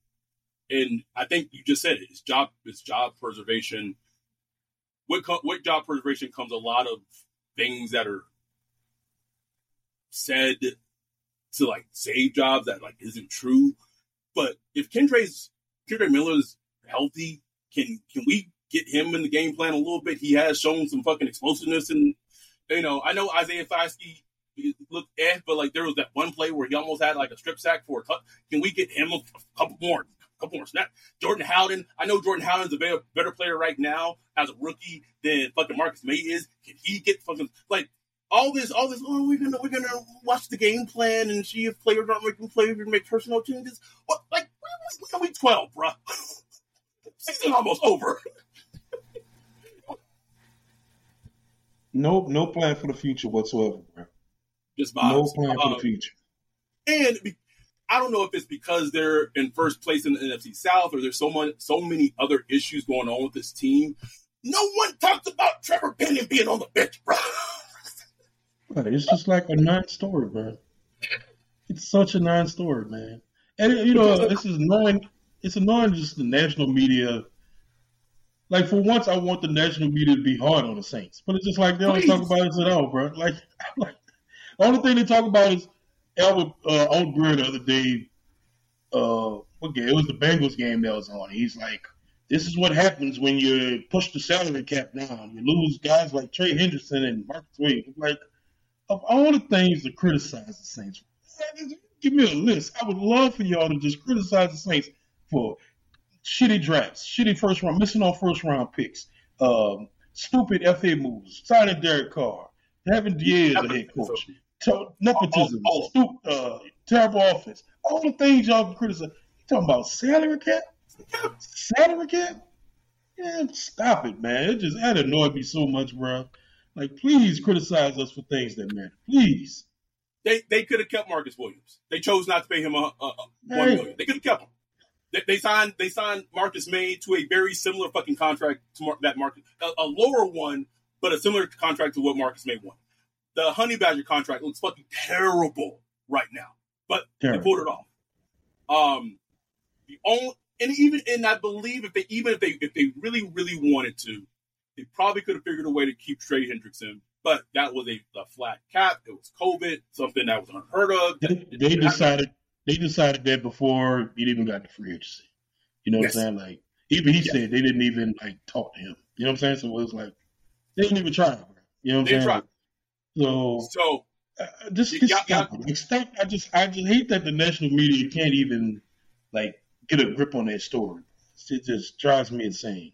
and I think you just said it, it's job it's job preservation. With co- with job preservation comes a lot of things that are said to like save jobs that like isn't true. But if Kendre's Kendre Miller's healthy, can can we get him in the game plan a little bit? He has shown some fucking explosiveness and you know, I know Isaiah Foskey looked eh, but like there was that one play where he almost had like a strip sack for a. Can we get him a, a couple more couple more snaps? Jordan Howden, I know Jordan Howden's a better, better player right now as a rookie than fucking Marcus Maye is. Can he get fucking like all this, all this. Oh, we're gonna we're gonna watch the game plan and see if players aren't making plays and make personal changes. What like we are week twelve, bro? Season almost over. No, no plan for the future whatsoever, bro. Just No vibes. plan for Um, the future. And be- I don't know if it's because they're in first place in the NFC South or there's so much, so many other issues going on with this team. No one talks about Trevor Penning being on the bench, bro. It's just like a non-story, bro. It's such a non-story, man. And you know, this is annoying. It's annoying just the national media. Like for once, I want the national media to be hard on the Saints, but it's just like they don't Please. talk about us at all, bro. Like, like the only thing they talk about is Albert uh, on Greer the other day. Uh, what game? It was the Bengals game that was on. He's like, "This is what happens when you push the salary cap down. You lose guys like Trey Hendrickson and Marcus Williams." Like, of all the things to criticize the Saints, give me a list. I would love for y'all to just criticize the Saints for shitty drafts, shitty first round, missing on first round picks, um, stupid FA moves, signing Derek Carr, having Diaz as a head coach. to- nepotism, All- all- stu- uh, terrible offense, all the things y'all can criticize. You talking about salary cap? Salary cap? Yeah, stop it, man. It just that annoyed me so much, bro. Like, please criticize us for things that matter. Please. They they could have kept Marcus Williams. They chose not to pay him a, a, a million. They could have kept him. They, they signed they signed Marcus Maye to a very similar fucking contract to Mar- that Marcus a, a lower one, but a similar contract to what Marcus Maye won. The Honey Badger contract looks fucking terrible right now, but Terrible. they pulled it off. Um, the only and even and I believe if they even if they if they really really wanted to, they probably could have figured a way to keep Trey Hendrickson. But that was a, a flat cap. It was COVID, something that was unheard of. They, they decided they decided that before he even got the free agency. You know what Yes. I'm saying? Like even he Yes. said they didn't even like talk to him. You know what I'm saying? So it was like they didn't even try. Bro. You know what I'm saying? tried. So So uh, just, just got- stop got- Like, stop. I just I just hate that the national media can't even like get a grip on that story. It just drives me insane.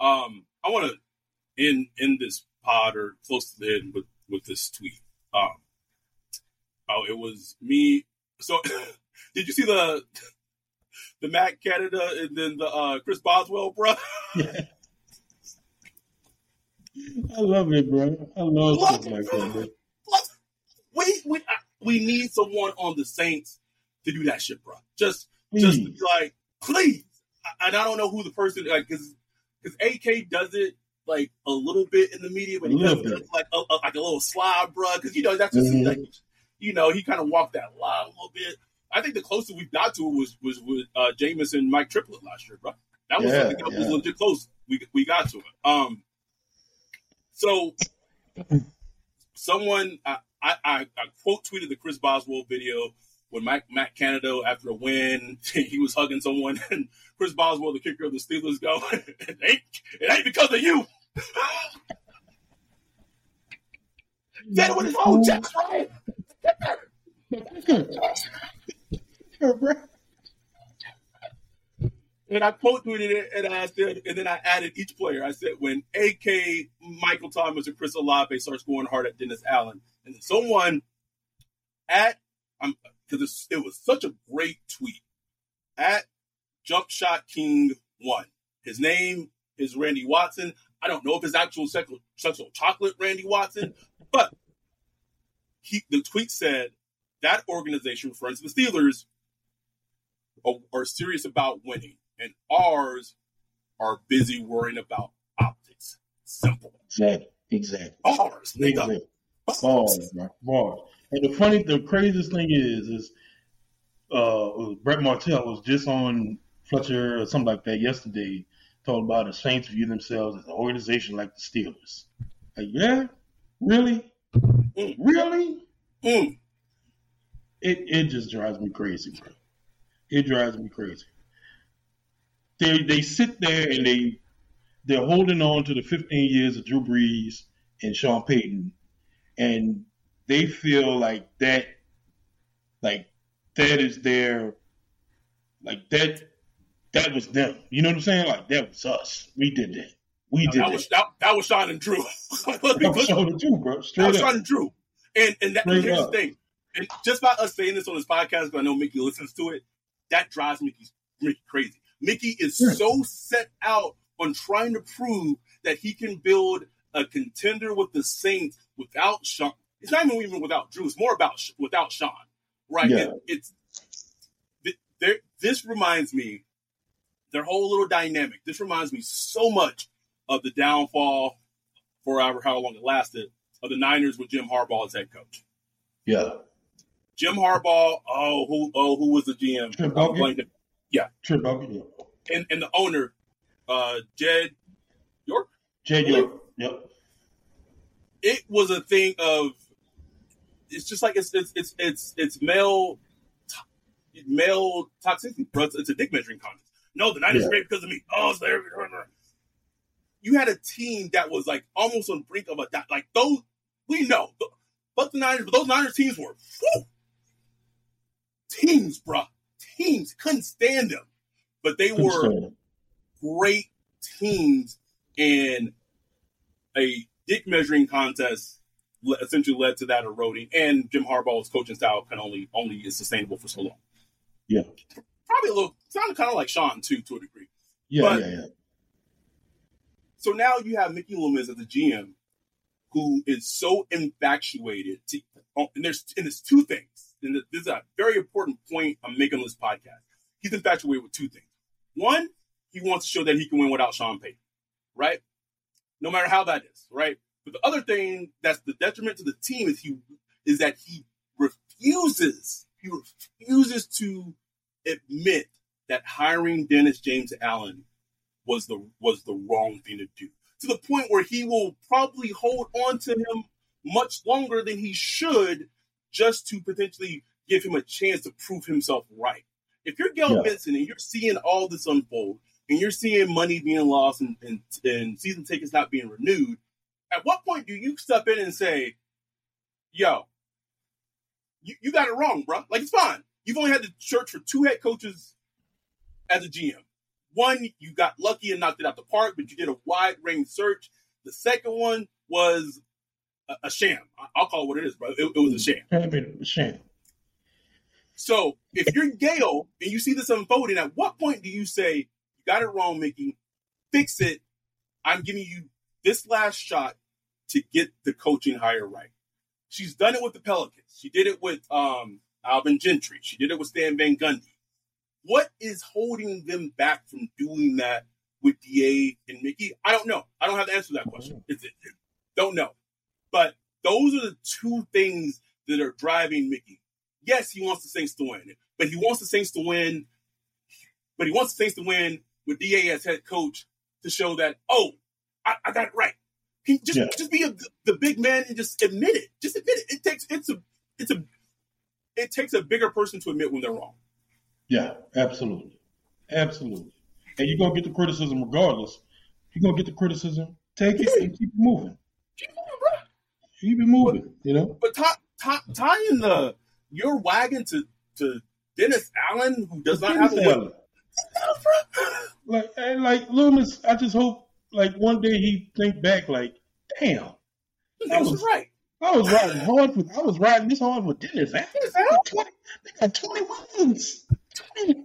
um, I want to end end this pod or close to the end with with this tweet. Um, oh, it was me. So, did you see the the Matt Canada and then the uh, Chris Boswell, bro? I love it, bro. I love Love stuff it, like bro. that, bro. What? We we we need someone on the Saints to do that shit, bro. Just just be like, please. I- And I don't know who the person like because because AK does it like a little bit in the media, but he does it like a, a- like a little slide, bro. Because you know that's just Mhm. like you know he kind of walked that line a little bit. I think the closest we got to it was was with uh, Jameis and Mike Triplett last year, bro. That was Yeah, something that was legit close. We we got to it. Um, so someone I, I, I, I quote tweeted the Chris Boswell video when Mike Matt Canada after a win he was hugging someone and Chris Boswell the kicker of the Steelers go it ain't it ain't because of you. Said it with his own chest, right? And I quote tweeted it and I said, and then I added each player. I said, when AK Michael Thomas and Chris Olave starts going hard at Dennis Allen, and then someone at, I'm because it was such a great tweet at Jump Shot King One. His name is Randy Watson. I don't know if his actual sexual, sexual chocolate Randy Watson, but he the tweet said that organization, referring to the Steelers, are, are serious about winning, and ours are busy worrying about optics. Simple. Exactly. Exactly. Ours, nigga. Exactly. Bro. Bars. And the funny, the craziest thing is, is uh, Brett Martell was just on Fletcher or something like that yesterday, talking about the Saints view themselves as an organization like the Steelers. Like, yeah, really, Mm. really, Mm. it it just drives me crazy, bro. It drives me crazy. They they sit there and they they're holding on to the 15 years of Drew Brees and Sean Payton, and they feel like that, like that is their, like that, that was them. You know what I'm saying? Like that was us. We did that. We did That that. was that, that was Sean and Drew. Let me That was Sean and Drew, bro. That Straight was up. Sean and Drew. And and that, Straight here's up. the thing. And just by us saying this on this podcast, because I know Mickey listens to it, that drives Mickey, Mickey crazy. Mickey is Sure. so set out on trying to prove that he can build a contender with the Saints without Sean. It's not even even without Drew. It's more about sh- without Sean, right? Yeah. It- it's th- there. This reminds me their whole little dynamic. This reminds me so much of the downfall, for however how long it lasted, of the Niners with Jim Harbaugh as head coach. Yeah. Jim Harbaugh, oh who oh who was the GM? Trip I'm Trip. Yeah. And and the owner, uh, Jed York. Jed York. Yep. It was a thing of. It's just like it's it's it's it's it's male, to- male toxicity, bro. It's, a dick measuring contest. No, the Niners Yeah. are great because of me. Oh, it's there. You had a team that was like almost on the brink of a di- like those. We know, but the Niners, but those Niners teams were whew, teams, bro. Teams couldn't stand them, but they were great teams and a dick measuring contest essentially led to that eroding. And Jim Harbaugh's coaching style can only only is sustainable for so long. Yeah. Probably a little sounded kind of like Sean too, to a degree. Yeah, But- yeah, yeah. So now you have Mickey Loomis as the GM, who is so infatuated. To, oh, and there's and there's two things, and this is a very important point I'm making on this podcast. He's infatuated with two things. One, he wants to show that he can win without Sean Payton, right? No matter how that is, right? But the other thing that's the detriment to the team is he is that he refuses he refuses to admit that hiring Dennis James Allen was the was the wrong thing to do. To the point where he will probably hold on to him much longer than he should, just to potentially give him a chance to prove himself right. If you're Gail Yeah. Benson and you're seeing all this unfold, and you're seeing money being lost and, and, and season tickets not being renewed, at what point do you step in and say, "Yo, you, you got it wrong, bro. Like it's fine. You've only had to search for two head coaches as a GM. One, you got lucky and knocked it out the park, but you did a wide range search. The second one was a, a sham. I'll call it what it is, bro. It, it was a sham. I mean, shame. So if you're Gail and you see this unfolding, at what point do you say, you got it wrong, Mickey, fix it? I'm giving you this last shot to get the coaching hire right. She's done it with the Pelicans. She did it with um, Alvin Gentry. She did it with Stan Van Gundy. What is holding them back from doing that with Da and Mickey? I don't know. I don't have the answer to that question. Mm-hmm. It's, it, don't know. But those are the two things that are driving Mickey. Yes, he wants the Saints to win, but he wants the Saints to win. But he wants the Saints to win with Da as head coach to show that oh, I, I got it right. He just Yeah. just be a, the big man and just admit it. Just admit it. It takes it's a it's a it takes a bigger person to admit when they're wrong. Yeah, absolutely. Absolutely. And you're going to get the criticism regardless. You're going to get the criticism, take it, and keep moving. Keep moving, bro. Keep it moving, you know? But tie, tie, tying the your wagon to to Dennis Allen, who does not have a Dennis win. Allen. Like, and like Loomis, I just hope like one day he think back like, damn, That was right. I was riding hard for I was riding this hard for Dennis Allen. Dennis Allen? They got twenty wins. 20.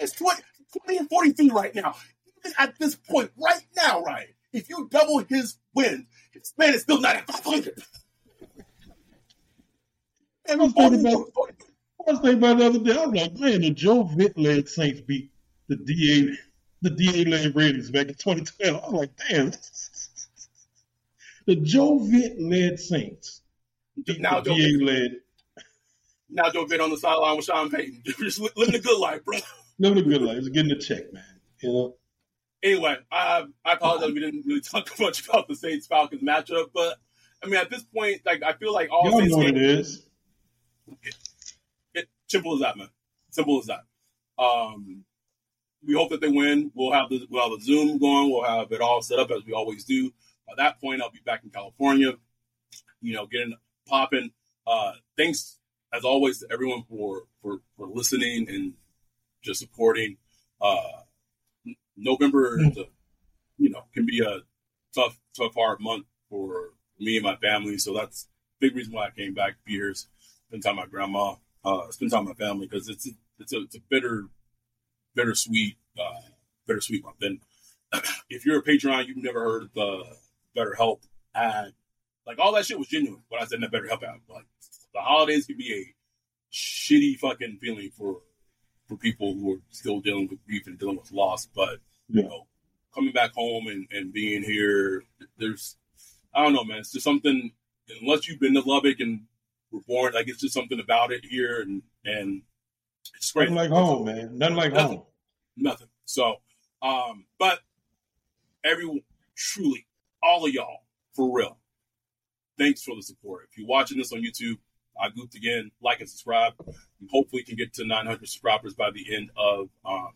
It's 20, 20 and 43 right now. Even at this point, right now, Ryan, if you double his wins, this man is still not at 500. And I was thinking about- I was thinking about the other day. I was like, man, the Joe Vitt led Saints beat the DA, the DA led Raiders back in 2012. I was like, damn. The Joe Vitt led Saints beat now, the DA led. Now Joe Vitt on the sideline with Sean Payton. Just li- living a good life, bro. Living a good life. It's getting a check, man. You know? Anyway, I, I apologize. We didn't really talk much about the Saints Falcons matchup, but I mean, at this point, like I feel like all Y'all Saints know what games- it is. it, simple as that, man. Simple as that. Um, we hope that they win. We'll have the we'll have the Zoom going. We'll have it all set up as we always do. By that point, I'll be back in California. You know, getting popping. Uh, thanks as always to everyone for for for listening and just supporting. Uh, November is a, you know can be a tough tough hard month for me and my family. So that's a big reason why I came back. Beers, spend time with my grandma, uh, spend time with my family because it's it's a it's a bitter, bittersweet, uh, bittersweet month. And if you're a Patreon, you've never heard of the BetterHelp ad. Like all that shit was genuine. When I said that BetterHelp ad, like the holidays can be a shitty fucking feeling for for people who are still dealing with grief and dealing with loss. But you know, coming back home and, and being here, there's I don't know, man. It's just something. Unless you've been to Lubbock and were born, like it's just something about it here, and and it's great. Nothing like home, man. Nothing like Nothing. home. Nothing. So, um, but everyone, truly, all of y'all, for real, thanks for the support. If you're watching this on YouTube, I goofed again. Like and subscribe. We hopefully can get to 900 subscribers by the end of um,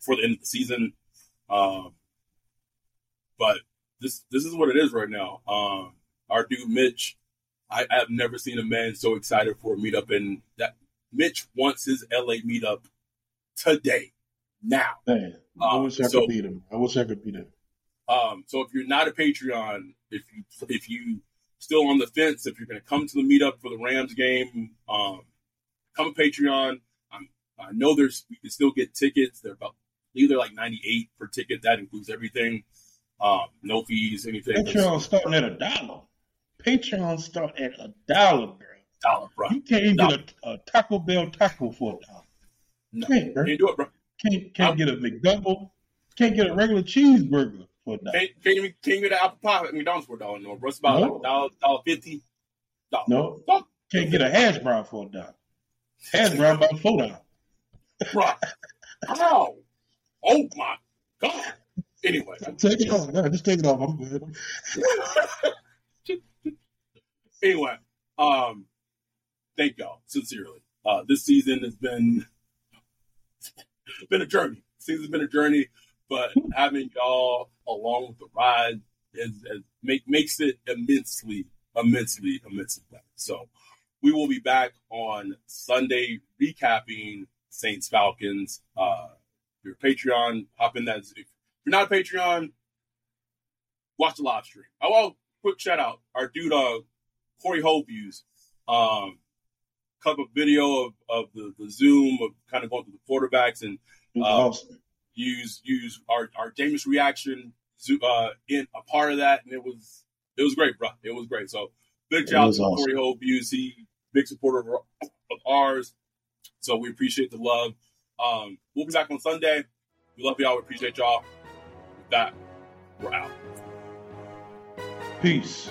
for the end of the season. Um, but this this is what it is right now. Um, our dude Mitch, I, I have never seen a man so excited for a meetup, and that Mitch wants his LA meetup today, now. Man, I Um, wish I so- could beat him. I wish I could beat him. Um, so if you're not a Patreon, if you if you still on the fence, if you're going to come to the meetup for the Rams game, um, come a Patreon. I'm, I know there's you can still get tickets. They're about either like 98 per ticket. That includes everything. Um, no fees, anything. Patreon starting at a dollar. Patreon start at a dollar, bro. Dollar, bro. You can't even Dollar. get a, a Taco Bell taco for a dollar. No, Can't, bro. can't do it, bro. Can't can't get a McDouble. Can't get a regular cheeseburger for a dollar. Can't, can't can't get an apple pie at McDonald's for a dollar no, bro. It's about No. like dollar, dollar fifty. Dollar. No. Dollar. Can't get a hash brown for a dollar. Hash brown about four dollars. bro. Ow! Oh my god. Anyway, Take it off. No, just take it off. I'm good. anyway, um, thank y'all sincerely. Uh, this season has been been a journey. Season's been a journey, but having y'all along with the ride is, is make makes it immensely, immensely, immensely better. So we will be back on Sunday recapping Saints Falcons. Uh, your Patreon, hop in that. If you're not a Patreon, watch the live stream. Oh, well, quick shout out our dude, uh, Corey Hoviews, um, cut a video of, of the, the Zoom of kind of going through the quarterbacks and Uh, awesome. Use use our our Jameis reaction zo- uh, in a part of that, and it was it was great, bro. It was great. So big It shout out was to awesome. Corey Hoviews. He big supporter of, of ours. So we appreciate the love. Um, we'll be back on Sunday. We love y'all. We appreciate y'all. With that, we're out. Peace.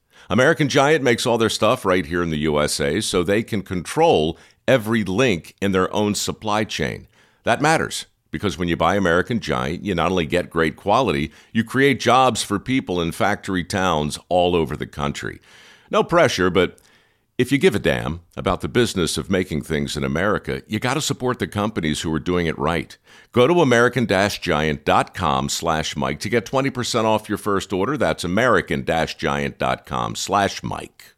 American Giant makes all their stuff right here in the USA so they can control every link in their own supply chain. That matters because when you buy American Giant, you not only get great quality, you create jobs for people in factory towns all over the country. No pressure, but if you give a damn about the business of making things in America, you got to support the companies who are doing it right. Go to american-giant.com slash Mike to get 20% off your first order. That's american-giant.com slash Mike.